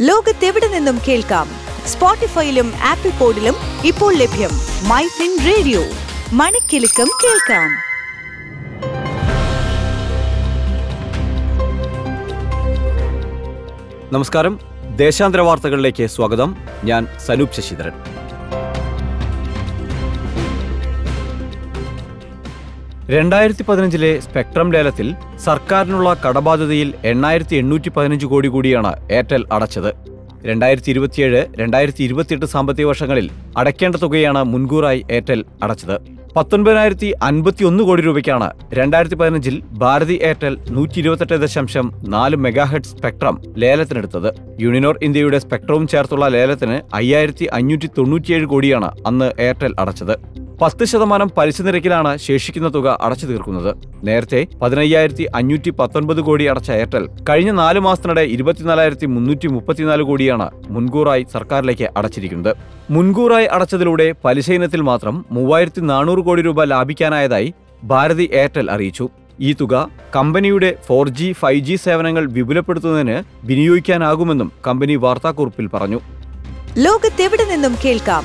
ലോകത്തെവിടെ നിന്നും കേൾക്കാം? സ്പോട്ടിഫൈയിലും ആപ്പിൾ പോഡിലും ഇപ്പോൾ ലഭ്യം മൈ ഫിൻ റേഡിയോ. മണിക്കെലക്കം കേൾക്കാം. നമസ്കാരം. ദേശാന്തര വാർത്തകളിലേക്ക് സ്വാഗതം. ഞാൻ സനൂപ് ശശിധരൻ. രണ്ടായിരത്തി പതിനഞ്ചിലെ സ്പെക്ട്രം ലേലത്തിൽ സർക്കാരിനുള്ള കടബാധ്യതയിൽ എണ്ണായിരത്തി എണ്ണൂറ്റി പതിനഞ്ച് കോടി കൂടിയാണ് എയർടെൽ അടച്ചത്. രണ്ടായിരത്തി ഇരുപത്തിയേഴ് രണ്ടായിരത്തി ഇരുപത്തിയെട്ട് സാമ്പത്തിക വർഷങ്ങളിൽ അടയ്ക്കേണ്ട തുകയാണ് മുൻകൂറായി എയർടെൽ അടച്ചത്. പത്തൊൻപതിനായിരത്തി അൻപത്തി ഒന്ന് കോടി രൂപയ്ക്കാണ് രണ്ടായിരത്തി പതിനഞ്ചിൽ ഭാരതി എയർടെൽ നൂറ്റി ഇരുപത്തെട്ട് ദശാംശം നാല് മെഗാഹെഡ് സ്പെക്ട്രം ലേലത്തിനെടുത്തത്. യൂണിനോർ ഇന്ത്യയുടെ സ്പെക്ട്രവും ചേർത്തുള്ള ലേലത്തിന് അയ്യായിരത്തി അഞ്ഞൂറ്റി തൊണ്ണൂറ്റിയേഴ് കോടിയാണ് അന്ന് എയർടെൽ അടച്ചത്. പത്ത് ശതമാനം പലിശ നിരക്കിലാണ് ശേഷിക്കുന്ന തുക അടച്ചു തീർക്കുന്നത്. നേരത്തെ പതിനയ്യായിരത്തി അഞ്ഞൂറ്റി പത്തൊൻപത് കോടി അടച്ച എയർടെൽ കഴിഞ്ഞ നാല് മാസത്തിനിടെ ഇരുപത്തിനാലായിരത്തി മുന്നൂറ്റി മുപ്പത്തിനാല് കോടിയാണ് മുൻകൂറായി സർക്കാരിലേക്ക് അടച്ചിരിക്കുന്നത്. മുൻകൂറായി അടച്ചതിലൂടെ പലിശ ഇനത്തിൽ മാത്രം മൂവായിരത്തി നാനൂറ് കോടി രൂപ ലാഭിക്കാനായതായി ഭാരതി എയർടെൽ അറിയിച്ചു. ഈ തുക കമ്പനിയുടെ ഫോർ ജി ഫൈവ് ജി സേവനങ്ങൾ വിപുലപ്പെടുത്തുന്നതിന് വിനിയോഗിക്കാനാകുമെന്നും കമ്പനി വാർത്താക്കുറിപ്പിൽ പറഞ്ഞു. ലോകത്തെവിടെ നിന്നും കേൾക്കാം?